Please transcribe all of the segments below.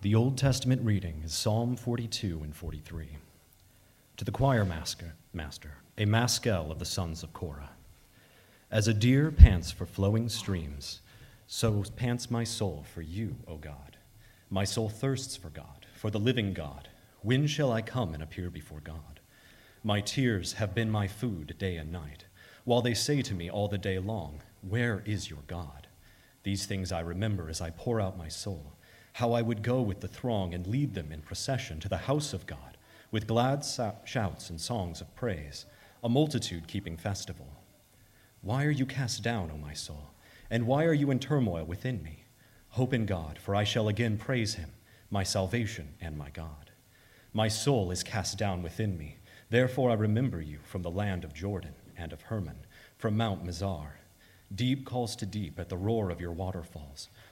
The Old Testament reading is Psalm 42 and 43. To the choir master, master, a Maskil of the sons of Korah. As a deer pants for flowing streams, so pants my soul for you, O God. My soul thirsts for God, for the living God. When shall I come and appear before God? My tears have been my food day and night, while they say to me all the day long, Where is your God? These things I remember as I pour out my soul, how I would go with the throng and lead them in procession to the house of God, with glad shouts and songs of praise, a multitude keeping festival. Why are you cast down, O my soul? And why are you in turmoil within me? Hope in God, for I shall again praise him, my salvation and my God. My soul is cast down within me. Therefore I remember you from the land of Jordan and of Hermon, from Mount Mizar. Deep calls to deep at the roar of your waterfalls.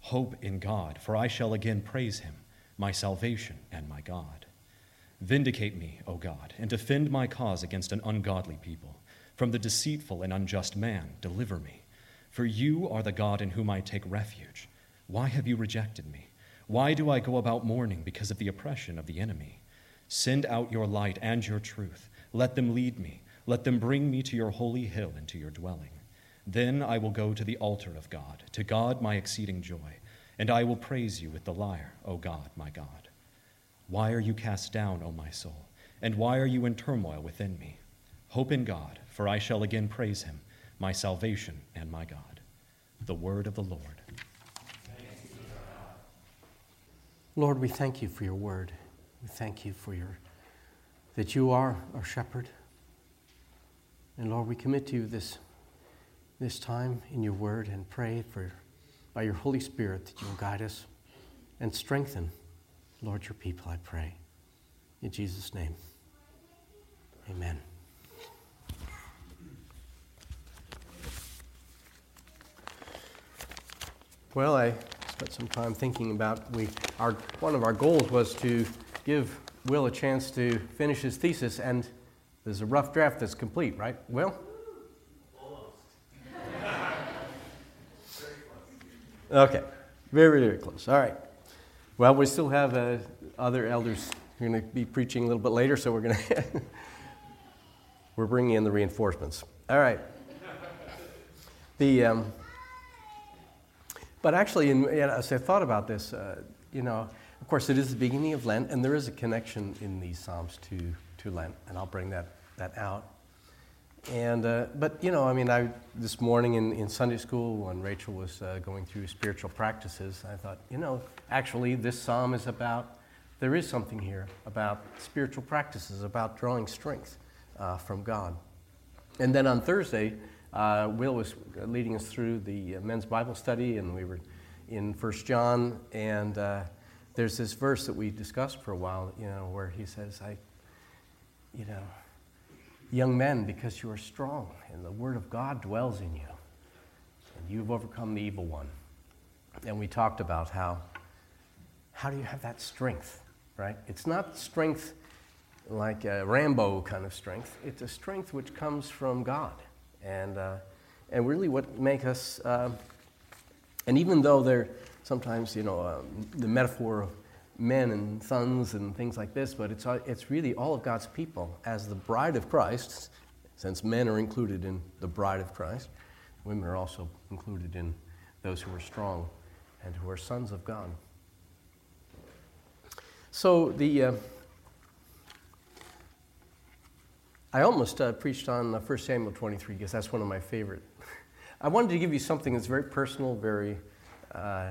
Hope in God, for I shall again praise him, my salvation and my God. Vindicate me, O God, and defend my cause against an ungodly people. From the deceitful and unjust man, deliver me. For you are the God in whom I take refuge. Why have you rejected me? Why do I go about mourning because of the oppression of the enemy? Send out your light and your truth. Let them lead me. Let them bring me to your holy hill and to your dwelling. Then I will go to the altar of God, to God my exceeding joy, and I will praise you with the lyre, O God, my God. Why are you cast down, O my soul? And why are you in turmoil within me? Hope in God, for I shall again praise him, my salvation and my God. The word of the Lord. Lord, we thank you for your word. We thank you for your that you are our shepherd. And Lord, we commit to you this this time in your word and pray for by your Holy Spirit that you will guide us and strengthen, Lord, your people, I pray. In Jesus' name. Amen. Well, I spent some time thinking about we our one of our goals was to give Will a chance to finish his thesis, and there's a rough draft that's complete, right? Will? Okay, very, very close. All right. Well, we still have uh, other elders who are going to be preaching a little bit later, so we're going to we're bringing in the reinforcements. All right. The um, but actually, in, as I thought about this, uh, you know, of course, it is the beginning of Lent, and there is a connection in these psalms to to Lent, and I'll bring that that out. And, uh, but, you know, I mean, I, this morning in, in Sunday school when Rachel was uh, going through spiritual practices, I thought, you know, actually, this psalm is about, there is something here about spiritual practices, about drawing strength uh, from God. And then on Thursday, uh, Will was leading us through the men's Bible study, and we were in First John, and uh, there's this verse that we discussed for a while, you know, where he says, I, you know, Young men, because you are strong and the word of God dwells in you, and you've overcome the evil one. And we talked about how how do you have that strength, right? It's not strength like a Rambo kind of strength. It's a strength which comes from God, and uh, and really what make us. Uh, and even though they're sometimes, you know, um, the metaphor of men and sons and things like this, but it's, it's really all of God's people as the bride of Christ, since men are included in the bride of Christ, women are also included in those who are strong and who are sons of God. So the uh, I almost uh, preached on uh, 1 Samuel 23 because that's one of my favorite. I wanted to give you something that's very personal, very, uh,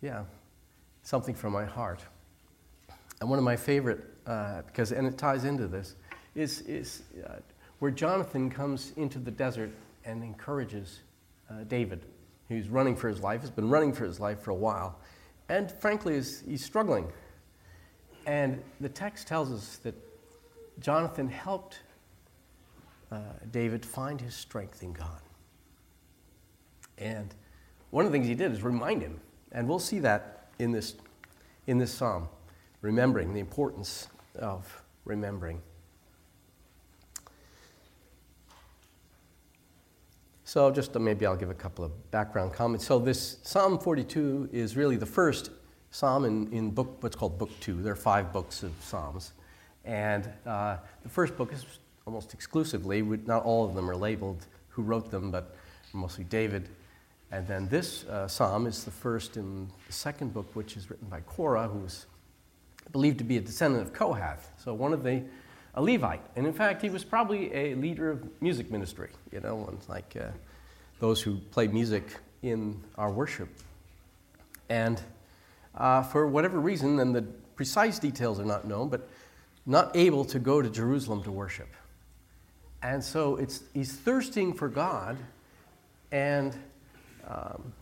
yeah, something from my heart. And one of my favorite, uh, because and it ties into this, is, is uh, where Jonathan comes into the desert and encourages uh, David, who's running for his life, has been running for his life for a while, and frankly, is, he's struggling And the text tells us that Jonathan helped uh, David find his strength in God. And one of the things he did is remind him, and we'll see that in this, in this psalm, remembering the importance of remembering. So, just uh, maybe I'll give a couple of background comments. So, this Psalm 42 is really the first psalm in, in book, what's called Book Two. There are five books of Psalms. And uh, the first book is almost exclusively, not all of them are labeled who wrote them, but mostly David. And then this uh, psalm is the first in the second book, which is written by Korah, who was believed to be a descendant of Kohath, so one of the a Levite. And in fact, he was probably a leader of music ministry, you know, and like uh, those who play music in our worship. And uh, for whatever reason, and the precise details are not known, but not able to go to Jerusalem to worship. And so it's, he's thirsting for God, and um,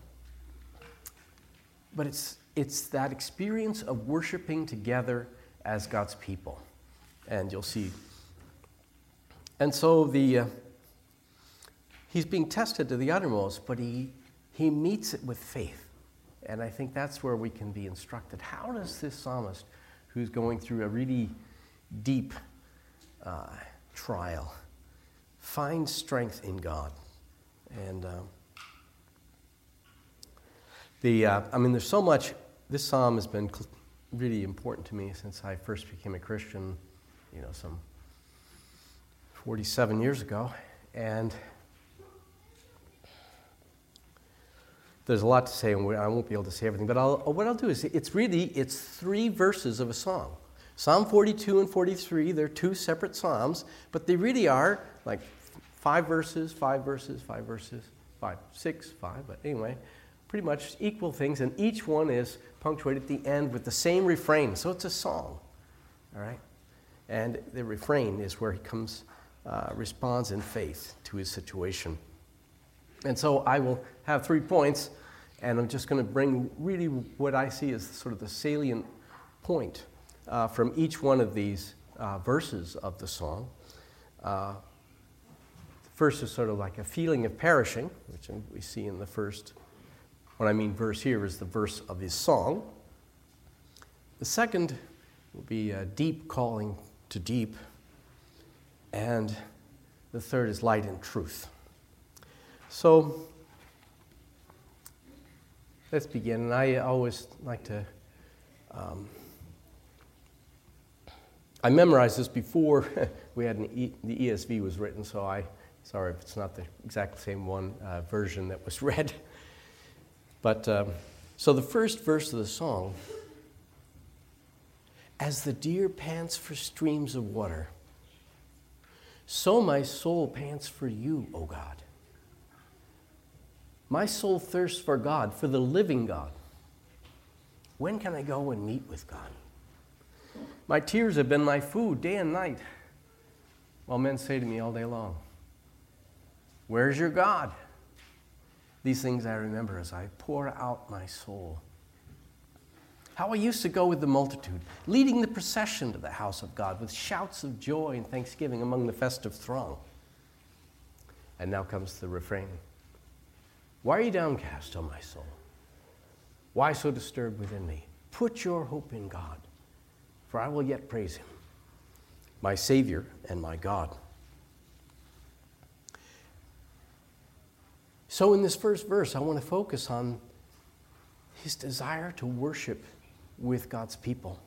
but it's, it's that experience of worshiping together as God's people. And you'll see. And so the, uh, he's being tested to the uttermost, but he, he meets it with faith. And I think that's where we can be instructed. How does this psalmist, who's going through a really deep uh, trial, find strength in God? And um, the, uh, I mean, there's so much, this psalm has been really important to me since I first became a Christian, you know, some 47 years ago. And there's a lot to say, and I won't be able to say everything, but I'll, what I'll do is it's really, it's three verses of a song. Psalm 42 and 43, they're two separate psalms, but they really are like five verses, five verses, five verses, five, six, five, but anyway, pretty much equal things, and each one is punctuated at the end with the same refrain. So it's a song, all right? And the refrain is where he comes, uh, responds in faith to his situation. And so I will have three points, and I'm just going to bring really what I see as sort of the salient point uh, from each one of these uh, verses of the song. Uh, first is sort of like a feeling of perishing, which we see in the first what I mean verse here is the verse of his song. The second will be deep calling to deep. And the third is light and truth. So let's begin. And I always like to. Um, I memorized this before we had e, the ESV was written, so I sorry if it's not the exact same one uh, version that was read. But um, so the first verse of the song As the deer pants for streams of water, so my soul pants for you, O God. My soul thirsts for God, for the living God. When can I go and meet with God? My tears have been my food day and night, while men say to me all day long, Where's your God? These things I remember as I pour out my soul. How I used to go with the multitude, leading the procession to the house of God with shouts of joy and thanksgiving among the festive throng. And now comes the refrain Why are you downcast, O my soul? Why so disturbed within me? Put your hope in God, for I will yet praise him, my Savior and my God. So, in this first verse, I want to focus on his desire to worship with God's people.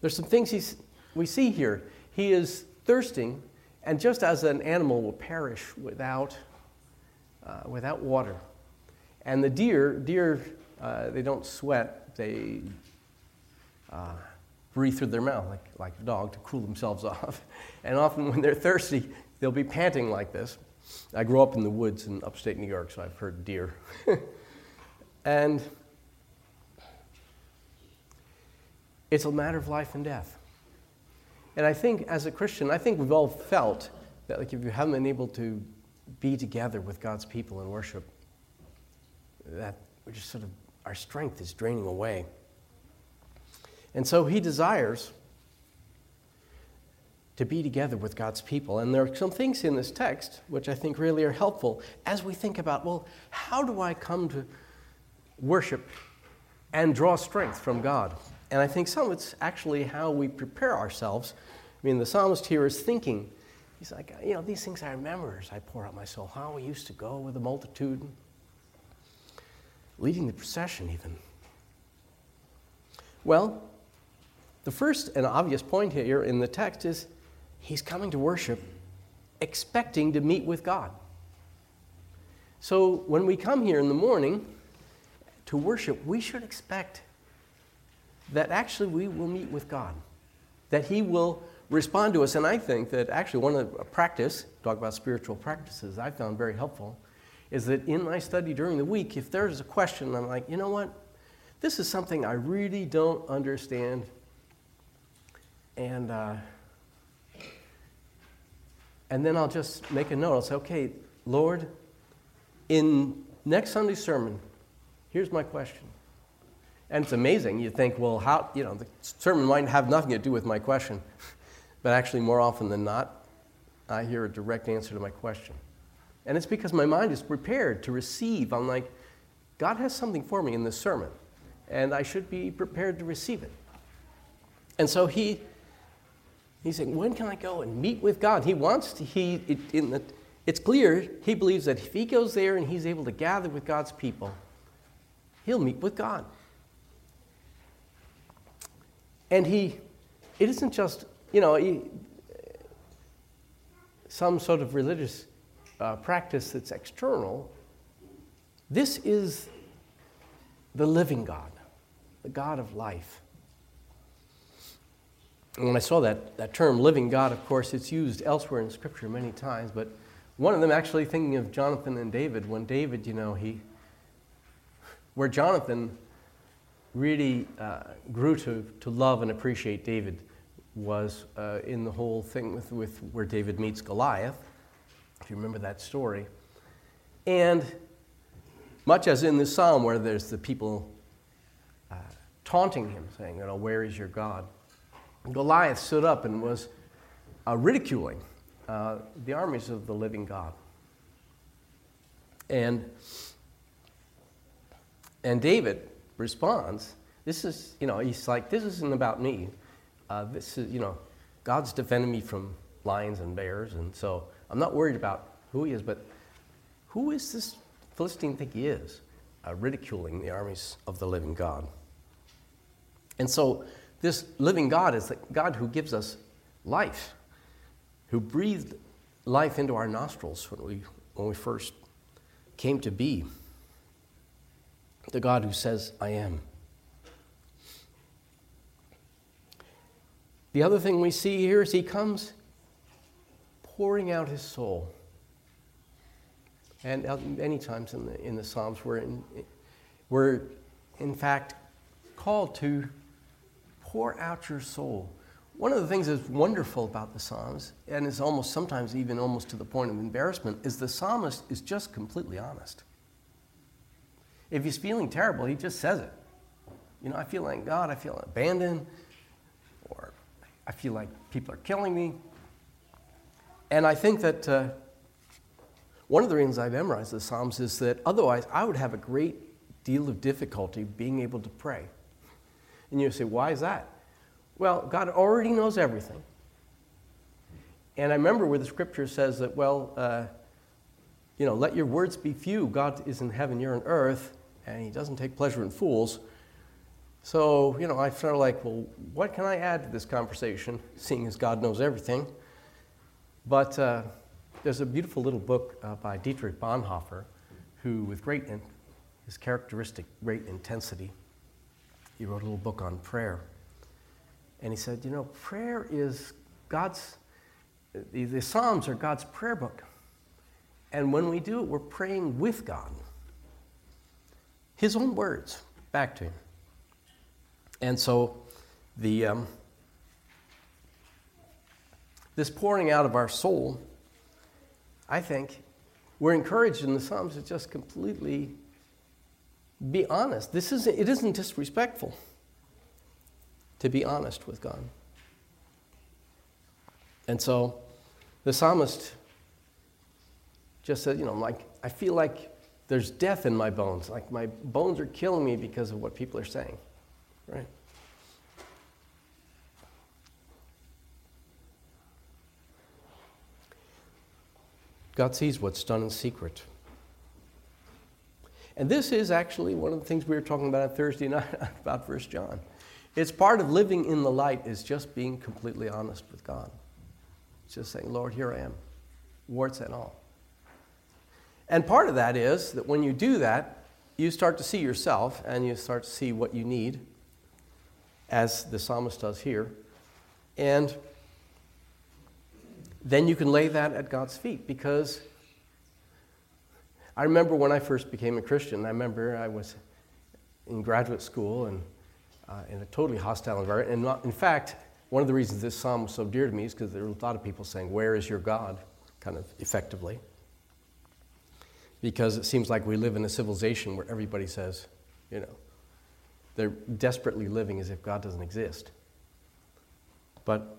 There's some things he's, we see here. He is thirsting, and just as an animal will perish without, uh, without water, and the deer, deer, uh, they don't sweat, they uh, breathe through their mouth like, like a dog to cool themselves off. And often when they're thirsty, they'll be panting like this. I grew up in the woods in upstate New York, so I've heard deer. and it's a matter of life and death. And I think as a Christian, I think we've all felt that like if you haven't been able to be together with God's people in worship, that we're just sort of our strength is draining away. And so he desires to be together with God's people. And there are some things in this text which I think really are helpful as we think about well, how do I come to worship and draw strength from God? And I think some of it's actually how we prepare ourselves. I mean, the psalmist here is thinking, he's like, you know, these things I remember as I pour out my soul, how we used to go with the multitude, leading the procession even. Well, the first and obvious point here in the text is he's coming to worship expecting to meet with God. So when we come here in the morning to worship, we should expect that actually we will meet with God, that He will respond to us. And I think that actually one of the practice, talk about spiritual practices, I found very helpful, is that in my study during the week, if there's a question, I'm like, you know what? This is something I really don't understand. And, uh, and then I'll just make a note. I'll say, okay, Lord, in next Sunday's sermon, here's my question. And it's amazing. You think, well, how, you know, the sermon might have nothing to do with my question. But actually, more often than not, I hear a direct answer to my question. And it's because my mind is prepared to receive. I'm like, God has something for me in this sermon, and I should be prepared to receive it. And so he, he's saying, when can I go and meet with God? He wants to, he, it, in the, it's clear he believes that if he goes there and he's able to gather with God's people, he'll meet with God. And he, it isn't just, you know, he, some sort of religious uh, practice that's external. This is the living God, the God of life. And when I saw that, that term, living God, of course, it's used elsewhere in Scripture many times, but one of them actually thinking of Jonathan and David, when David, you know, he, where Jonathan really uh, grew to, to love and appreciate David was uh, in the whole thing with, with where David meets Goliath, if you remember that story. And much as in this psalm where there's the people uh, taunting him, saying, you know, where is your God? Goliath stood up and was uh, ridiculing uh, the armies of the living God. And, and David responds, this is, you know, he's like, this isn't about me. Uh, this is, you know, God's defending me from lions and bears, and so I'm not worried about who he is, but who is this Philistine think he is? Uh, ridiculing the armies of the living God. And so, this living God is the God who gives us life, who breathed life into our nostrils when we, when we first came to be the God who says, I am. The other thing we see here is he comes pouring out his soul. And uh, many times in the, in the Psalms, we're in, we're in fact called to pour out your soul. One of the things that's wonderful about the Psalms, and is almost sometimes even almost to the point of embarrassment, is the psalmist is just completely honest. If he's feeling terrible, he just says it. You know, I feel like God, I feel abandoned, or I feel like people are killing me. And I think that uh, one of the reasons I've memorized the Psalms is that otherwise I would have a great deal of difficulty being able to pray. And you say, why is that? Well, God already knows everything. And I remember where the scripture says that, well, uh, you know, let your words be few. God is in heaven, you're on earth and he doesn't take pleasure in fools. So, you know, I felt like, well, what can I add to this conversation, seeing as God knows everything? But uh, there's a beautiful little book uh, by Dietrich Bonhoeffer, who, with great, in, his characteristic great intensity, he wrote a little book on prayer. And he said, you know, prayer is God's, the, the Psalms are God's prayer book. And when we do it, we're praying with God his own words back to him. And so the um, this pouring out of our soul, I think, we're encouraged in the Psalms to just completely be honest. This is it isn't disrespectful to be honest with God. And so the psalmist just said, you know, like, I feel like there's death in my bones. Like my bones are killing me because of what people are saying, right? God sees what's done in secret. And this is actually one of the things we were talking about on Thursday night about First John. It's part of living in the light is just being completely honest with God. It's just saying, Lord, here I am, warts and all. And part of that is that when you do that, you start to see yourself and you start to see what you need, as the psalmist does here. And then you can lay that at God's feet because I remember when I first became a Christian, I remember I was in graduate school and uh, in a totally hostile environment. And not, in fact, one of the reasons this psalm was so dear to me is because there were a lot of people saying, Where is your God? kind of effectively. Because it seems like we live in a civilization where everybody says, you know, they're desperately living as if God doesn't exist. But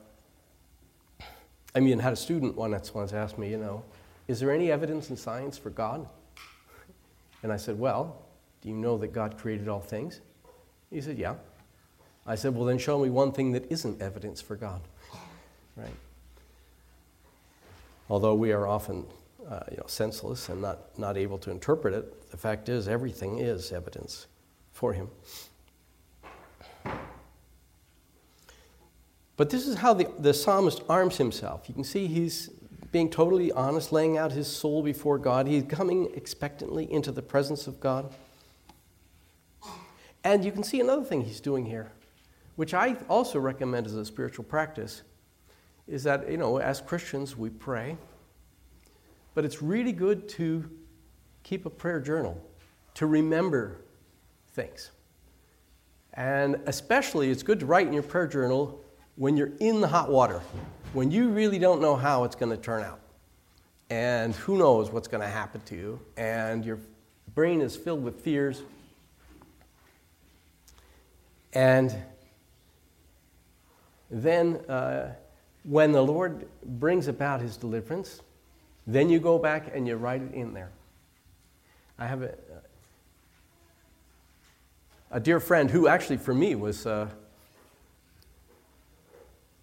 I mean, had a student once, once ask me, you know, is there any evidence in science for God? And I said, well, do you know that God created all things? He said, yeah. I said, well, then show me one thing that isn't evidence for God. Right? Although we are often uh, you know, senseless and not, not able to interpret it, the fact is everything is evidence for Him. But this is how the, the psalmist arms himself. You can see he's being totally honest, laying out his soul before God. He's coming expectantly into the presence of God. And you can see another thing he's doing here, which I also recommend as a spiritual practice, is that, you know, as Christians, we pray, but it's really good to keep a prayer journal, to remember things. And especially, it's good to write in your prayer journal when you're in the hot water, when you really don't know how it's going to turn out, and who knows what's going to happen to you, and your brain is filled with fears, and then uh, when the Lord brings about his deliverance, then you go back and you write it in there. I have a, a dear friend who actually, for me, was. Uh,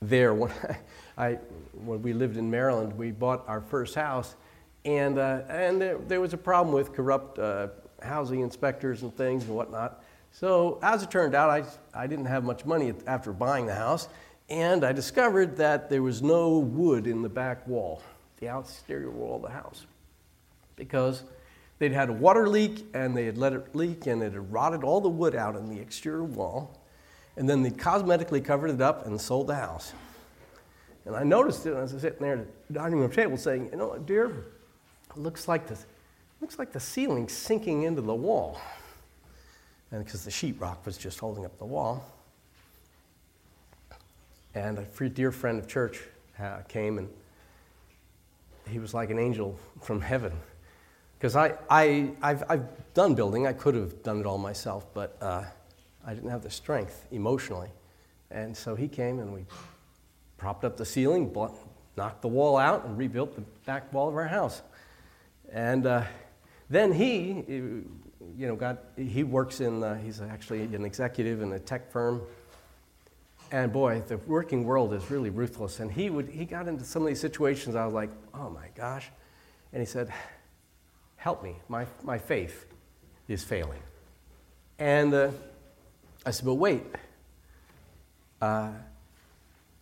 there when, I, when we lived in Maryland. We bought our first house, and, uh, and there, there, was a problem with corrupt uh, housing inspectors and things and whatnot. So, as it turned out, I, I didn't have much money after buying the house, and I discovered that there was no wood in the back wall, the exterior wall of the house, because they'd had a water leak and they had let it leak and it had rotted all the wood out in the exterior wall and then they cosmetically covered it up and sold the house. And I noticed it as I was sitting there at the dining room table saying, you know, dear, it looks like the, looks like the ceiling's sinking into the wall. And because the sheetrock was just holding up the wall. And a dear friend of church uh, came and he was like an angel from heaven. Because I, I, I've, I've done building, I could have done it all myself, but uh, I didn't have the strength emotionally. And so he came and we propped up the ceiling, knocked the wall out, and rebuilt the back wall of our house. And uh, then he, you know, got, he works in, uh, he's actually an executive in a tech firm. And boy, the working world is really ruthless. And he, would, he got into some of these situations, I was like, oh my gosh. And he said, help me, my, my faith is failing. And uh, I said, But wait, uh,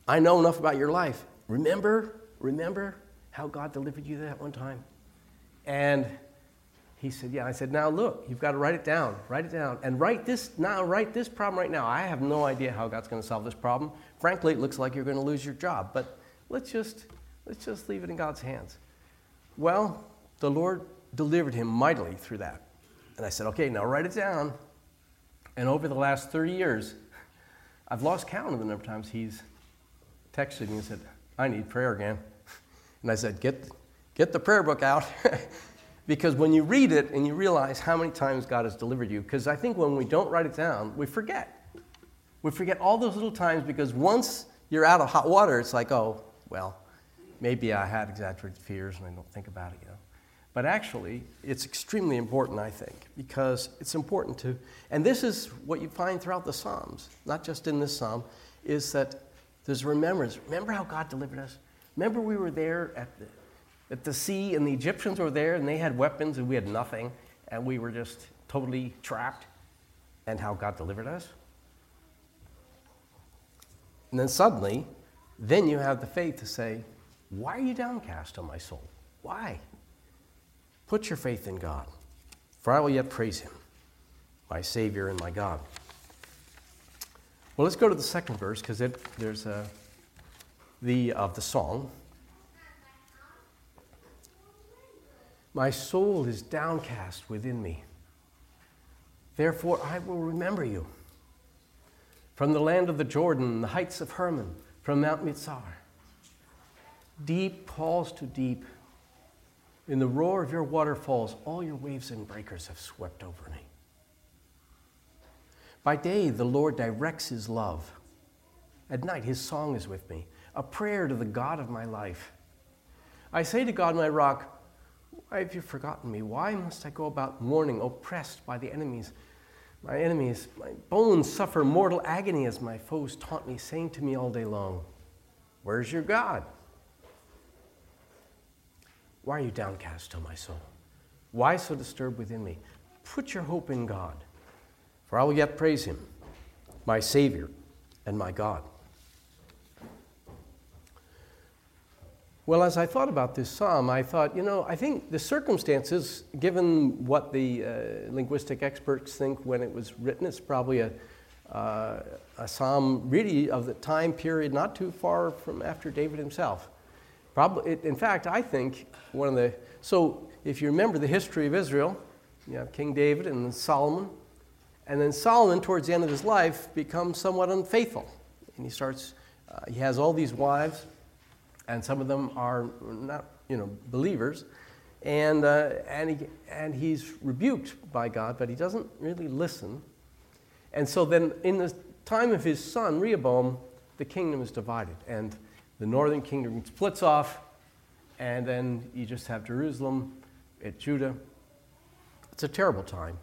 I know enough about your life. Remember, remember how God delivered you that one time? And he said, Yeah. I said, Now look, you've got to write it down. Write it down. And write this now, write this problem right now. I have no idea how God's going to solve this problem. Frankly, it looks like you're going to lose your job, but let's just let's just leave it in God's hands. Well, the Lord delivered him mightily through that. And I said, Okay, now write it down. And over the last 30 years, I've lost count of the number of times he's texted me and said, I need prayer again. And I said, Get, get the prayer book out. because when you read it and you realize how many times God has delivered you, because I think when we don't write it down, we forget. We forget all those little times because once you're out of hot water, it's like, oh, well, maybe I had exaggerated fears and I don't think about it, you know. But actually, it's extremely important, I think, because it's important to, and this is what you find throughout the Psalms, not just in this Psalm, is that there's remembrance. Remember how God delivered us? Remember we were there at the, at the sea and the Egyptians were there and they had weapons and we had nothing and we were just totally trapped and how God delivered us? And then suddenly, then you have the faith to say, Why are you downcast, O my soul? Why? Put your faith in God, for I will yet praise him, my Savior and my God. Well, let's go to the second verse because there's a, the of the song. My soul is downcast within me. Therefore, I will remember you. From the land of the Jordan, the heights of Hermon, from Mount Mizar. Deep calls to deep in the roar of your waterfalls, all your waves and breakers have swept over me. By day, the Lord directs his love. At night, his song is with me, a prayer to the God of my life. I say to God, my rock, why have you forgotten me? Why must I go about mourning, oppressed by the enemies? My enemies, my bones suffer mortal agony as my foes taunt me, saying to me all day long, Where's your God? Why are you downcast, O my soul? Why so disturbed within me? Put your hope in God, for I will yet praise him, my Savior and my God. Well, as I thought about this psalm, I thought, you know, I think the circumstances, given what the uh, linguistic experts think when it was written, it's probably a, uh, a psalm really of the time period not too far from after David himself. Probably, it, in fact, I think one of the. So, if you remember the history of Israel, you have King David and Solomon. And then Solomon, towards the end of his life, becomes somewhat unfaithful. And he starts, uh, he has all these wives, and some of them are not, you know, believers. And, uh, and, he, and he's rebuked by God, but he doesn't really listen. And so then, in the time of his son, Rehoboam, the kingdom is divided. And the northern kingdom splits off, and then you just have Jerusalem at Judah. It's a terrible time.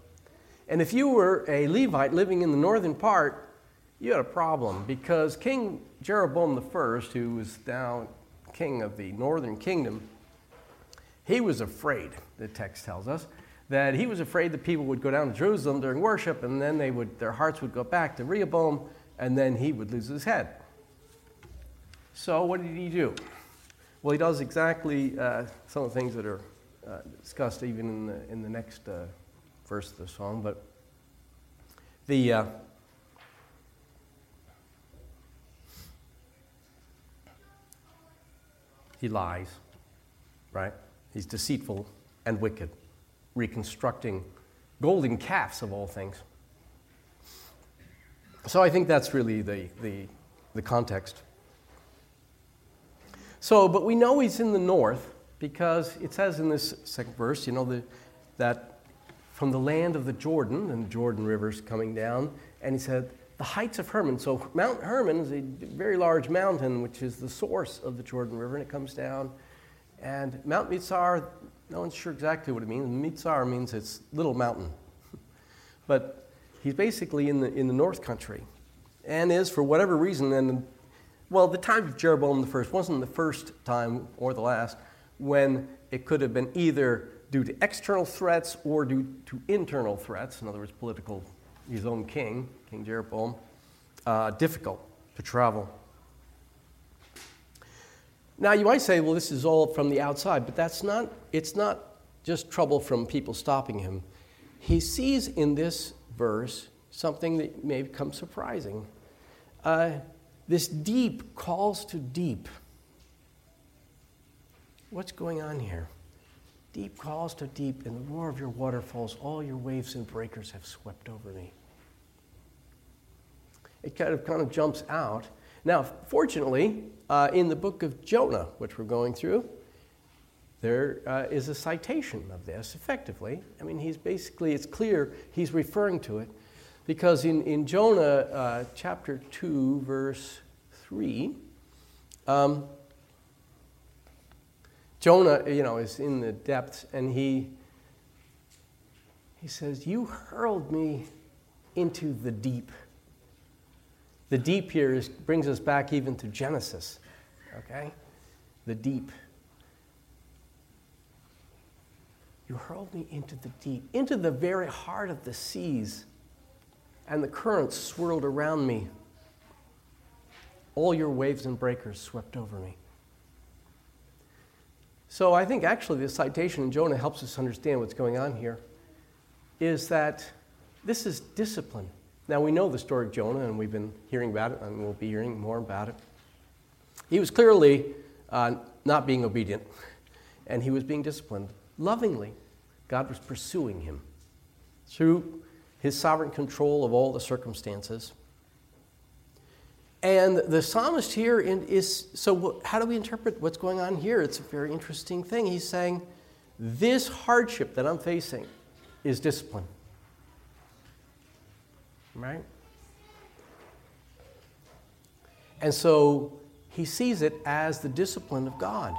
And if you were a Levite living in the northern part, you had a problem because King Jeroboam I, who was now king of the northern kingdom, he was afraid, the text tells us, that he was afraid that people would go down to Jerusalem during worship and then they would, their hearts would go back to Rehoboam and then he would lose his head. So, what did he do? Well, he does exactly uh, some of the things that are uh, discussed even in the, in the next uh, verse of the song. But the uh, he lies, right? He's deceitful and wicked, reconstructing golden calves of all things. So I think that's really the, the, the context. So, but we know he's in the north because it says in this second verse, you know, the, that from the land of the Jordan, and the Jordan River's coming down, and he said, the heights of Hermon. So Mount Hermon is a very large mountain, which is the source of the Jordan River, and it comes down. And Mount Mizar, no one's sure exactly what it means. Mizar means it's little mountain. but he's basically in the, in the north country and is, for whatever reason, and well, the time of Jeroboam the first wasn't the first time or the last when it could have been either due to external threats or due to internal threats, in other words, political, his own king, King Jeroboam, uh, difficult to travel. Now, you might say, well, this is all from the outside, but that's not, it's not just trouble from people stopping him. He sees in this verse something that may become surprising. Uh, this deep calls to deep. What's going on here? Deep calls to deep, in the roar of your waterfalls, all your waves and breakers have swept over me. It kind of kind of jumps out. Now, fortunately, uh, in the book of Jonah, which we're going through, there uh, is a citation of this effectively. I mean, he's basically, it's clear he's referring to it. Because in, in Jonah uh, chapter 2, verse 3, um, Jonah, you know, is in the depths and he, he says, You hurled me into the deep. The deep here is, brings us back even to Genesis, okay? The deep. You hurled me into the deep, into the very heart of the seas, and the currents swirled around me. All your waves and breakers swept over me. So I think actually the citation in Jonah helps us understand what's going on here is that this is discipline. Now we know the story of Jonah and we've been hearing about it and we'll be hearing more about it. He was clearly uh, not being obedient and he was being disciplined lovingly. God was pursuing him through his sovereign control of all the circumstances. And the psalmist here is so, how do we interpret what's going on here? It's a very interesting thing. He's saying, This hardship that I'm facing is discipline. Right? And so he sees it as the discipline of God.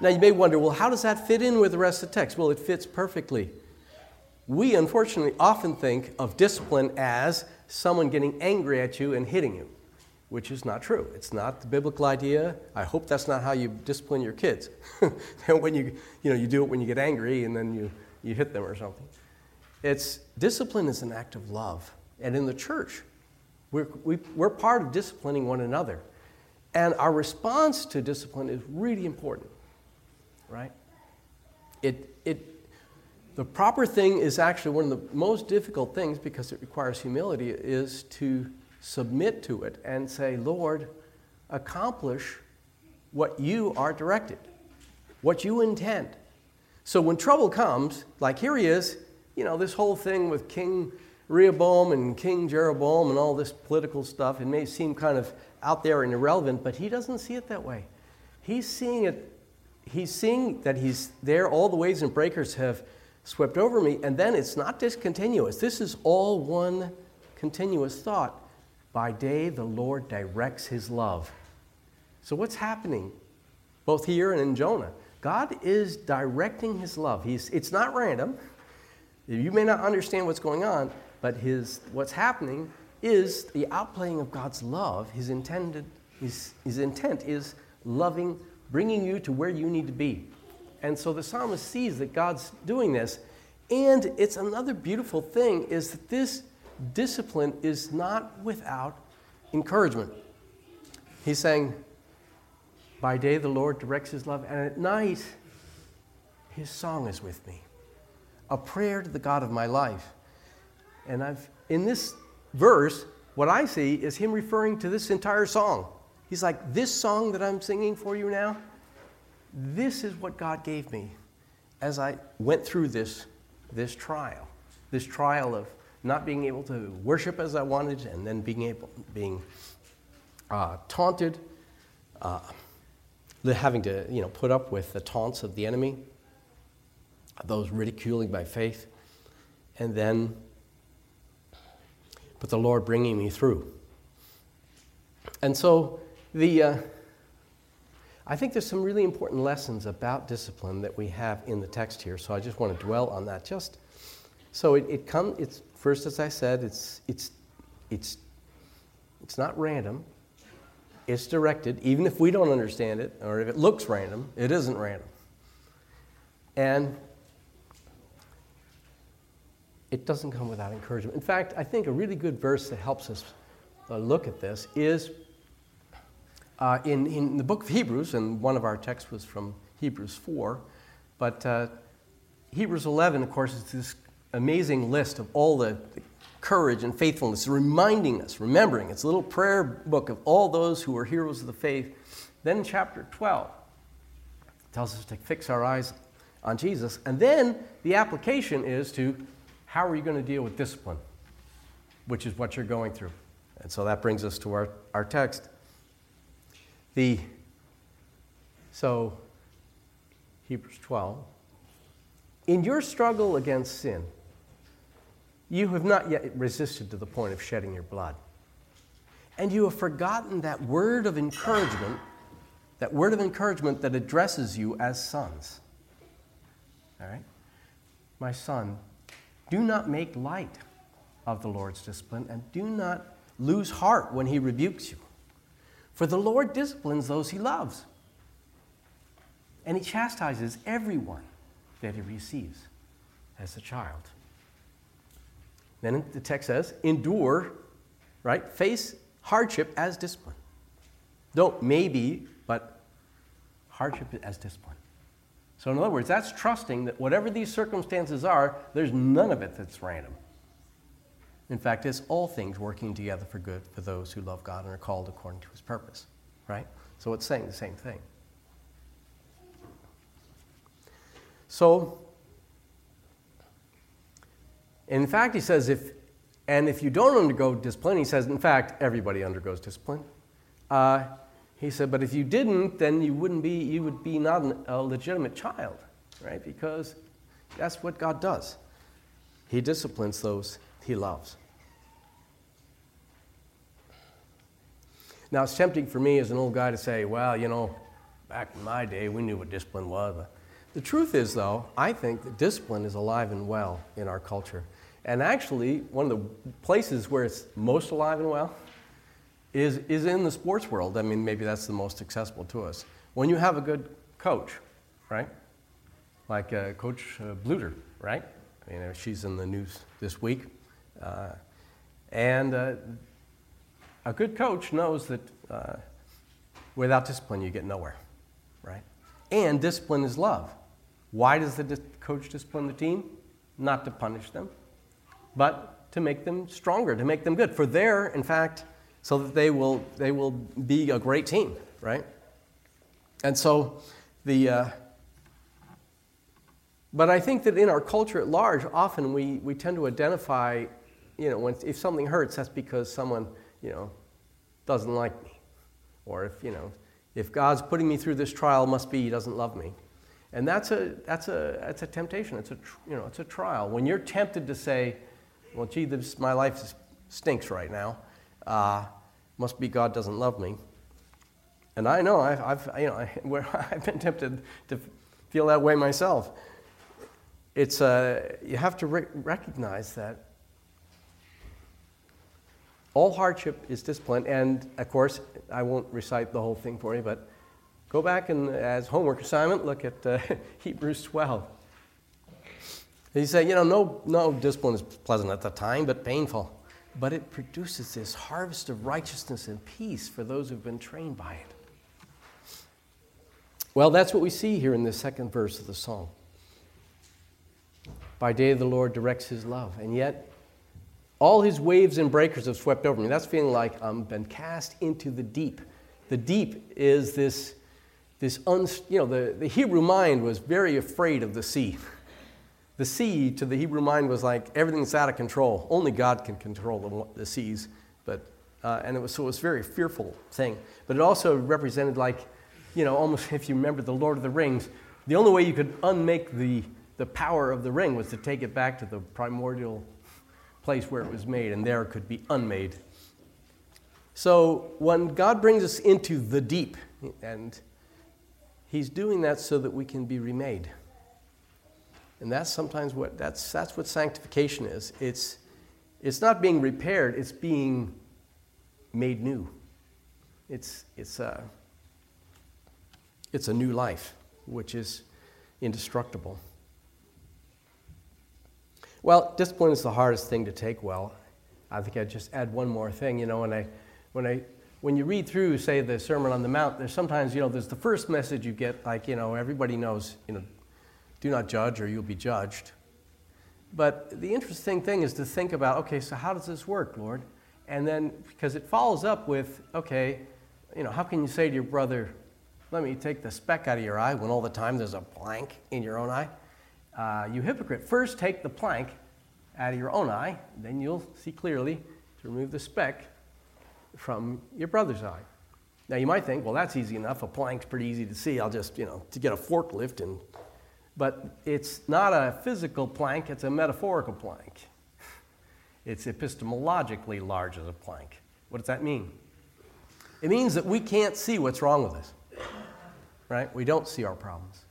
Now you may wonder, well, how does that fit in with the rest of the text? Well, it fits perfectly. We unfortunately often think of discipline as someone getting angry at you and hitting you which is not true. It's not the biblical idea. I hope that's not how you discipline your kids. when you, you, know, you do it when you get angry and then you, you hit them or something. It's discipline is an act of love. And in the church, we're, we, we are part of disciplining one another. And our response to discipline is really important, right? It, it, the proper thing is actually one of the most difficult things because it requires humility is to submit to it and say, Lord, accomplish what you are directed, what you intend. So when trouble comes, like here he is, you know, this whole thing with King Rehoboam and King Jeroboam and all this political stuff, it may seem kind of out there and irrelevant, but he doesn't see it that way. He's seeing it, he's seeing that he's there, all the waves and breakers have swept over me, and then it's not discontinuous. This is all one continuous thought. By day, the Lord directs his love. So, what's happening both here and in Jonah? God is directing his love. He's, it's not random. You may not understand what's going on, but his, what's happening is the outplaying of God's love. His, intended, his, his intent is loving, bringing you to where you need to be. And so the psalmist sees that God's doing this. And it's another beautiful thing is that this discipline is not without encouragement. He's saying, By day the Lord directs his love, and at night his song is with me. A prayer to the God of my life. And I've in this verse, what I see is him referring to this entire song. He's like, This song that I'm singing for you now, this is what God gave me as I went through this, this trial, this trial of not being able to worship as I wanted, and then being able, being uh, taunted, uh, having to you know put up with the taunts of the enemy, those ridiculing my faith, and then, but the Lord bringing me through. And so the. Uh, I think there's some really important lessons about discipline that we have in the text here, so I just want to dwell on that. Just so it, it comes, it's First, as I said, it's, it's, it's, it's not random. It's directed, even if we don't understand it, or if it looks random, it isn't random. And it doesn't come without encouragement. In fact, I think a really good verse that helps us uh, look at this is uh, in, in the book of Hebrews, and one of our texts was from Hebrews 4, but uh, Hebrews 11, of course, is this amazing list of all the courage and faithfulness, reminding us, remembering. It's a little prayer book of all those who were heroes of the faith. Then chapter 12, tells us to fix our eyes on Jesus. And then the application is to how are you going to deal with discipline, which is what you're going through. And so that brings us to our, our text. The, so, Hebrews 12. In your struggle against sin, you have not yet resisted to the point of shedding your blood. And you have forgotten that word of encouragement, that word of encouragement that addresses you as sons. All right? My son, do not make light of the Lord's discipline, and do not lose heart when he rebukes you. For the Lord disciplines those he loves, and he chastises everyone that he receives as a child. Then the text says, endure, right? Face hardship as discipline. Don't maybe, but hardship as discipline. So, in other words, that's trusting that whatever these circumstances are, there's none of it that's random. In fact, it's all things working together for good for those who love God and are called according to his purpose, right? So it's saying the same thing. So, in fact, he says, if, and if you don't undergo discipline, he says, in fact, everybody undergoes discipline. Uh, he said, but if you didn't, then you wouldn't be, you would be not an, a legitimate child, right? Because that's what God does. He disciplines those he loves. Now, it's tempting for me as an old guy to say, well, you know, back in my day, we knew what discipline was. But the truth is, though, I think that discipline is alive and well in our culture. And actually, one of the places where it's most alive and well is, is in the sports world. I mean, maybe that's the most accessible to us. When you have a good coach, right? Like uh, Coach uh, Bluder, right? You know, she's in the news this week. Uh, and uh, a good coach knows that uh, without discipline, you get nowhere, right? And discipline is love. Why does the coach discipline the team? Not to punish them, but to make them stronger, to make them good. For their, in fact, so that they will, they will be a great team, right? And so the, uh, but I think that in our culture at large, often we, we tend to identify, you know, when, if something hurts, that's because someone you know, doesn't like me. Or if, you know, if God's putting me through this trial, must be he doesn't love me. And that's a, that's a, that's a temptation. It's a, you know, it's a trial. When you're tempted to say, well, gee, this, my life stinks right now, uh, must be God doesn't love me. And I know, I've, I've you know, I, have been tempted to feel that way myself. It's, uh, you have to re- recognize that all hardship is discipline, and of course, I won't recite the whole thing for you, but go back and, as homework assignment, look at uh, Hebrews 12. He said, you know, no, no discipline is pleasant at the time, but painful. But it produces this harvest of righteousness and peace for those who've been trained by it. Well, that's what we see here in the second verse of the psalm. By day the Lord directs his love, and yet all his waves and breakers have swept over me. That's feeling like I've been cast into the deep. The deep is this, this un, you know, the, the Hebrew mind was very afraid of the sea. The sea to the Hebrew mind was like everything's out of control. Only God can control the, the seas. But, uh, and it was, so it was a very fearful thing. But it also represented like, you know, almost if you remember the Lord of the Rings, the only way you could unmake the, the power of the ring was to take it back to the primordial place where it was made, and there it could be unmade. So when God brings us into the deep, and He's doing that so that we can be remade. And that's sometimes what that's that's what sanctification is. It's it's not being repaired, it's being made new. It's it's a it's a new life, which is indestructible. Well, discipline is the hardest thing to take well. I think I'd just add one more thing. You know, when I, when I, when you read through, say, the Sermon on the Mount, there's sometimes, you know, there's the first message you get, like, you know, everybody knows, you know, do not judge or you'll be judged. But the interesting thing is to think about, okay, so how does this work, Lord? And then, because it follows up with, okay, you know, how can you say to your brother, let me take the speck out of your eye when all the time there's a plank in your own eye? uh, you hypocrite, first take the plank out of your own eye, then you'll see clearly to remove the speck from your brother's eye. Now you might think, well, that's easy enough. A plank's pretty easy to see. I'll just, you know, to get a forklift and. But it's not a physical plank, it's a metaphorical plank. It's epistemologically large as a plank. What does that mean? It means that we can't see what's wrong with us, right? We don't see our problems.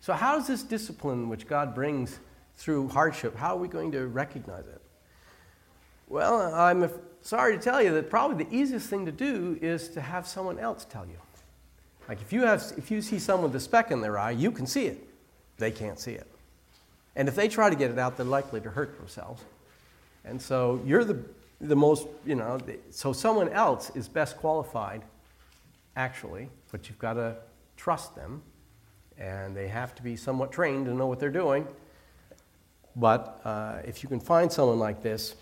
So, how is this discipline which God brings through hardship, how are we going to recognize it? Well, I'm sorry to tell you that probably the easiest thing to do is to have someone else tell you. Like if you, have, if you see someone with a speck in their eye, you can see it. They can't see it. And if they try to get it out, they're likely to hurt themselves. And so you're the, the most, you know, so someone else is best qualified, actually, but you've got to trust them. And they have to be somewhat trained to know what they're doing. But uh, if you can find someone like this,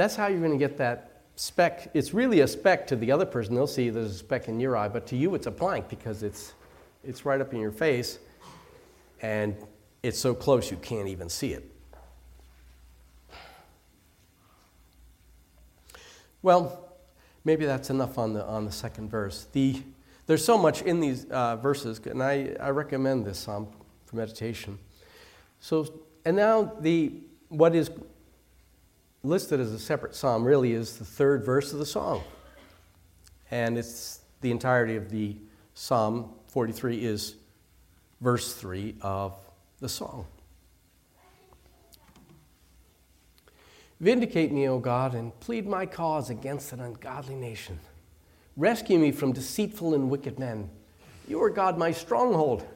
that's how you're going to get that speck. It's really a speck to the other person. They'll see there's a speck in your eye, but to you, it's a plank because it's, it's right up in your face and it's so close you can't even see it. Well, maybe that's enough on the, on the second verse. The, there's so much in these uh, verses, and I, I recommend this psalm for meditation. So, and now the, what is listed as a separate psalm really is the third verse of the song. And it's the entirety of the Psalm 43 is verse 3 of the song. Vindicate me, O God, and plead my cause against an ungodly nation. Rescue me from deceitful and wicked men. You are God, my stronghold.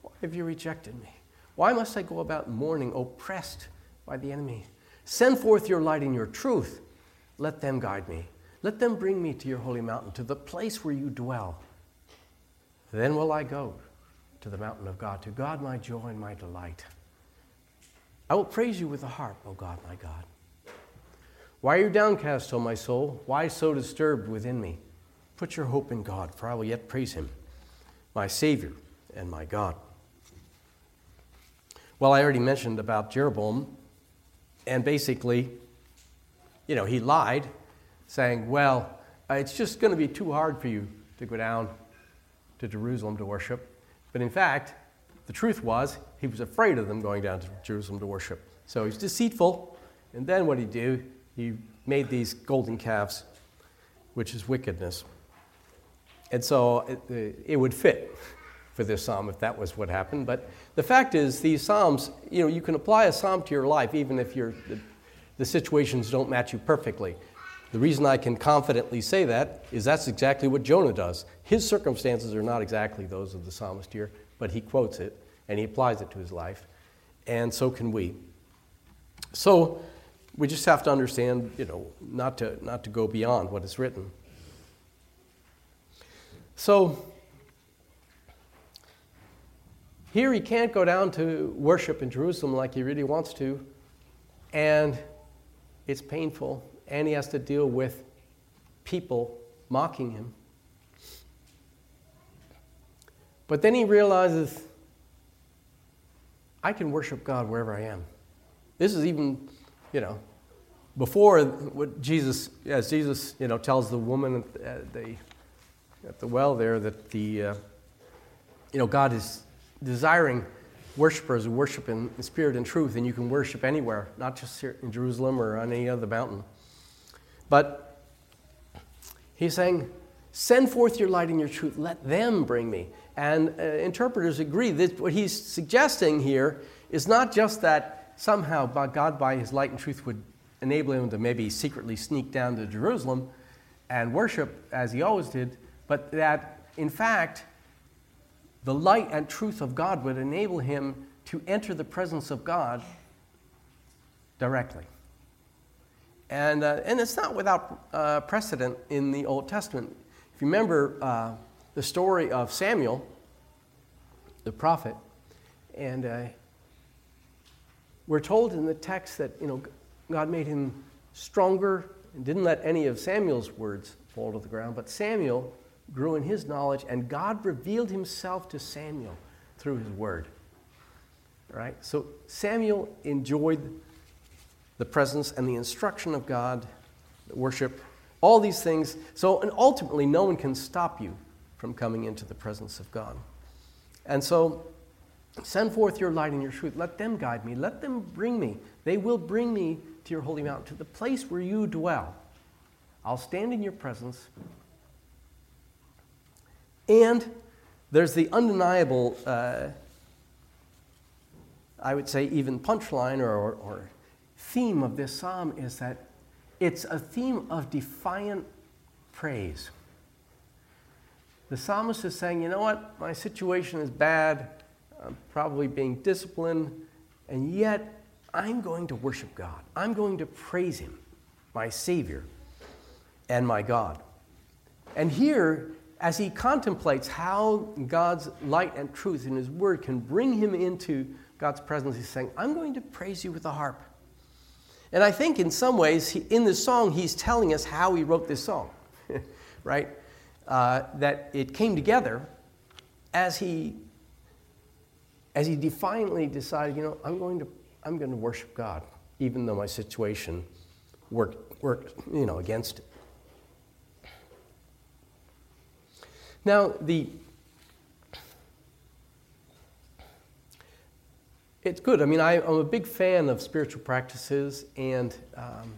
Why have you rejected me? Why must I go about mourning, oppressed by the enemy? Send forth your light and your truth. Let them guide me. Let them bring me to your holy mountain, to the place where you dwell. Then will I go to the mountain of God, to God my joy and my delight. I will praise you with the harp, O God my God. Why are you downcast, O my soul? Why so disturbed within me? Put your hope in God, for I will yet praise him, my Savior and my God. Well, I already mentioned about Jeroboam and basically, you know, he lied, saying, Well, uh, it's just going to be too hard for you to go down to Jerusalem to worship. But in fact, the truth was, he was afraid of them going down to Jerusalem to worship. So he's deceitful. And then what he do? He made these golden calves, which is wickedness. And so it, it would fit for this psalm if that was what happened. But the fact is, these psalms, you know, you can apply a psalm to your life even if the, the situations don't match you perfectly. The reason I can confidently say that is that's exactly what Jonah does. His circumstances are not exactly those of the psalmist here, but he quotes it and he applies it to his life, and so can we. So we just have to understand, you know, not to, not to go beyond what is written. So here he can't go down to worship in Jerusalem like he really wants to, and it's painful, and he has to deal with people mocking him. But then he realizes, I can worship God wherever I am. This is even, you know, before what Jesus, as Jesus, you know, tells the woman at the, at the well there that the, uh, you know, God is desiring worshipers who worship in spirit and truth, and you can worship anywhere, not just here in Jerusalem or on any other mountain. But he's saying, Send forth your light and your truth, let them bring me. And uh, interpreters agree that what he's suggesting here is not just that somehow God, by his light and truth, would enable him to maybe secretly sneak down to Jerusalem and worship as he always did, but that in fact, the light and truth of God would enable him to enter the presence of God directly. And, uh, and it's not without uh, precedent in the Old Testament. If you remember uh, the story of Samuel, the prophet, and uh, we're told in the text that you know, God made him stronger and didn't let any of Samuel's words fall to the ground, but Samuel grew in his knowledge, and God revealed himself to Samuel through his word. Right? So Samuel enjoyed the presence and the instruction of God, the worship, all these things. So, and ultimately, no one can stop you from coming into the presence of God. And so, send forth your light and your truth. Let them guide me. Let them bring me. They will bring me to your holy mountain, to the place where you dwell. I'll stand in your presence. And there's the undeniable, uh, I would say, even punchline or, or, or theme of this psalm is that it's a theme of defiant praise. The psalmist is saying, you know what, my situation is bad, I'm probably being disciplined, and yet I'm going to worship God. I'm going to praise Him, my Savior and my God. And here, as he contemplates how God's light and truth in His Word can bring him into God's presence, he's saying, I'm going to praise you with a harp. And I think in some ways, he, in this song, he's telling us how he wrote this song, right? Uh, that it came together as he, as he defiantly decided, you know, I'm going to, I'm going to worship God, even though my situation worked, worked you know, against it. Now, the it's good. I mean, I, am a big fan of spiritual practices, and um,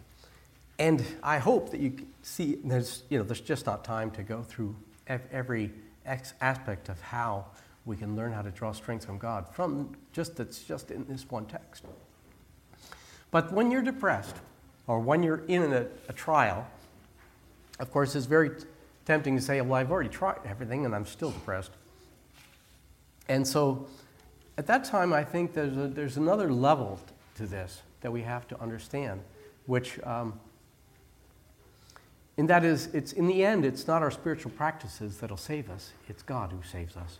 and I hope that you see. There's you know, there's just not time to go through every aspect of how we can learn how to draw strength from God from just that's just in this one text. But when you're depressed, or when you're in a, a trial, of course, it's very tempting to say, well, I've already tried everything and I'm still depressed. And so at that time, I think there's, a, there's another level to this that we have to understand, which, um, and that is, it's in the end, it's not our spiritual practices that'll save us, it's God who saves us.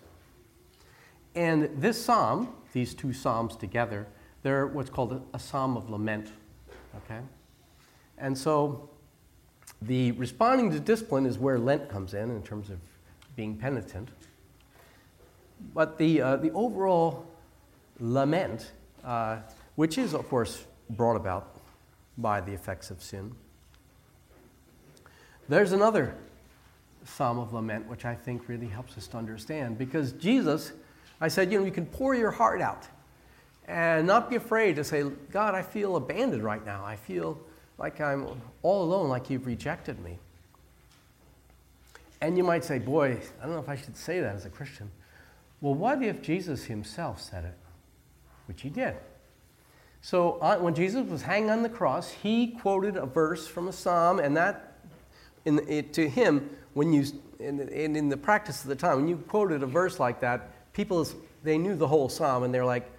And this psalm, these two psalms together, they're what's called a, a psalm of lament. Okay? And so the responding to discipline is where Lent comes in, in terms of being penitent. But the, uh, the overall lament, uh, which is, of course, brought about by the effects of sin, there's another psalm of lament which I think really helps us to understand. Because Jesus, I said, you know, you can pour your heart out and not be afraid to say, God, I feel abandoned right now. I feel like I'm all alone, like you've rejected me. And you might say, boy, I don't know if I should say that as a Christian. Well, what if Jesus himself said it? Which he did. So uh, when Jesus was hanging on the cross, he quoted a verse from a psalm, and that, in it, to him, when you, in, in, in the practice of the time, when you quoted a verse like that, people, they knew the whole psalm, and they're like,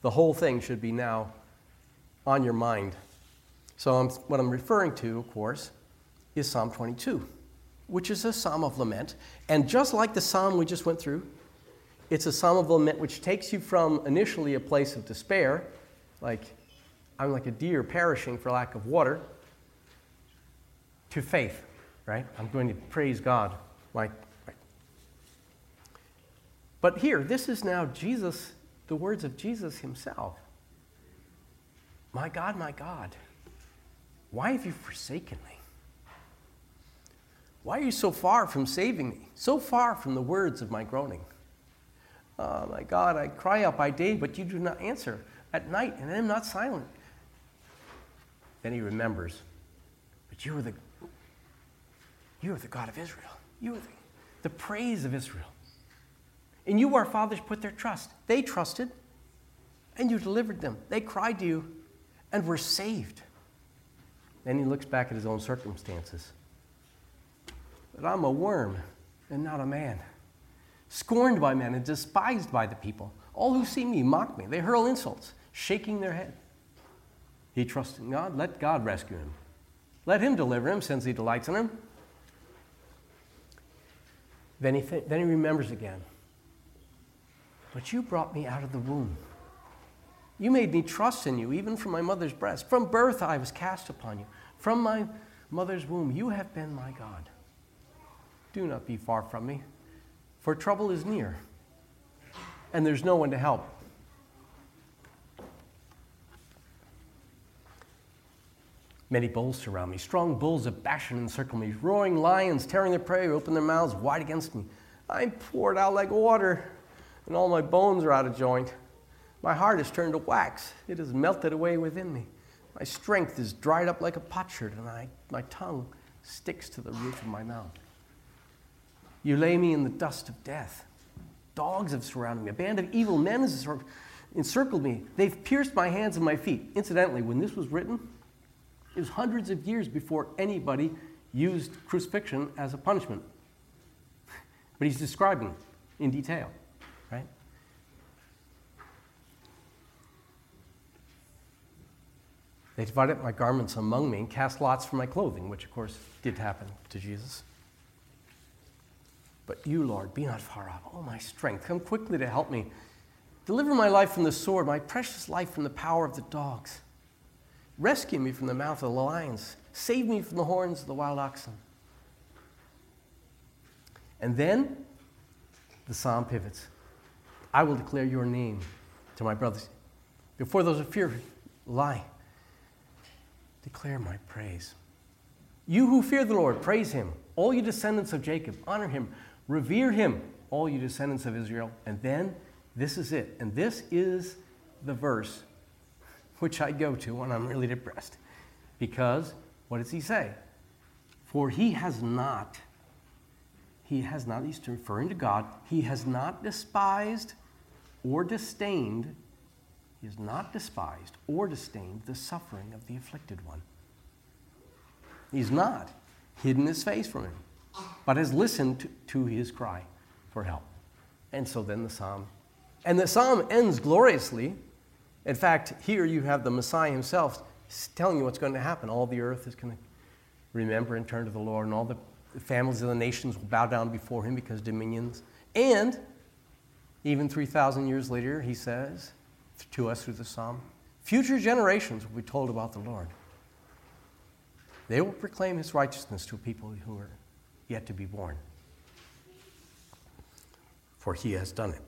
the whole thing should be now on your mind. So, I'm, what I'm referring to, of course, is Psalm 22, which is a psalm of lament. And just like the psalm we just went through, it's a psalm of lament which takes you from initially a place of despair, like I'm like a deer perishing for lack of water, to faith, right? I'm going to praise God. Like, right. But here, this is now Jesus, the words of Jesus himself. My God, my God. Why have you forsaken me? Why are you so far from saving me? So far from the words of my groaning? Oh my God, I cry out by day, but you do not answer. At night, and I am not silent. Then he remembers, but you are the you are the God of Israel. You are the, the praise of Israel. And you our fathers put their trust. They trusted, and you delivered them. They cried to you and were saved. Then he looks back at his own circumstances. But I'm a worm and not a man, scorned by men and despised by the people. All who see me mock me. They hurl insults, shaking their head. He trusts in God. Let God rescue him. Let him deliver him since he delights in him. Then he, th- then he remembers again. But you brought me out of the womb. You made me trust in you, even from my mother's breast. From birth I was cast upon you. From my mother's womb you have been my God. Do not be far from me, for trouble is near, and there's no one to help. Many bulls surround me. Strong bulls of Bashan encircle me. Roaring lions tearing their prey open their mouths wide against me. I'm poured out like water, and all my bones are out of joint. My heart is turned to wax, it has melted away within me. My strength is dried up like a potsherd, and I, my tongue sticks to the roof of my mouth. You lay me in the dust of death. Dogs have surrounded me. A band of evil men has encircled me. They've pierced my hands and my feet. Incidentally, when this was written, it was hundreds of years before anybody used crucifixion as a punishment. But he's describing in detail, right? They divided my garments among me and cast lots for my clothing, which of course did happen to Jesus. But you, Lord, be not far off. Oh, my strength, come quickly to help me. Deliver my life from the sword, my precious life from the power of the dogs. Rescue me from the mouth of the lions. Save me from the horns of the wild oxen. And then the psalm pivots. I will declare your name to my brothers. Before those who fear lie, declare my praise. You who fear the Lord, praise him. All you descendants of Jacob, honor him. Revere him, all you descendants of Israel. And then this is it. And this is the verse which I go to when I'm really depressed. Because what does he say? For he has not, he has not, he's referring to God, he has not despised or disdained, he has not despised or disdained the suffering of the afflicted one. He's not hidden his face from him, but has listened to, to his cry for help. And so then the psalm. And the psalm ends gloriously. In fact, here you have the Messiah himself telling you what's going to happen. All the earth is going to remember and turn to the Lord, and all the families of the nations will bow down before him because dominions. And even 3,000 years later, he says to us through the psalm, future generations will be told about the Lord. They will proclaim his righteousness to people who are yet to be born. For he has done it.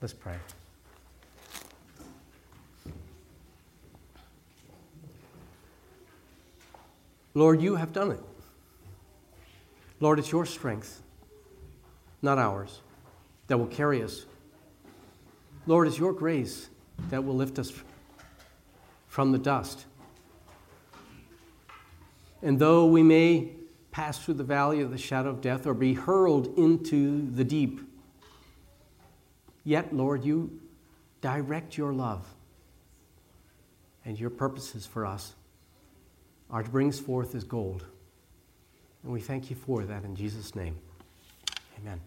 Let's pray. Lord, you have done it. Lord, it's your strength, not ours, that will carry us. Lord, it's your grace that will lift us from the dust. And though we may pass through the valley of the shadow of death or be hurled into the deep, yet, Lord, you direct your love and your purposes for us are to bring us forth as gold. And we thank you for that in Jesus' name. Amen.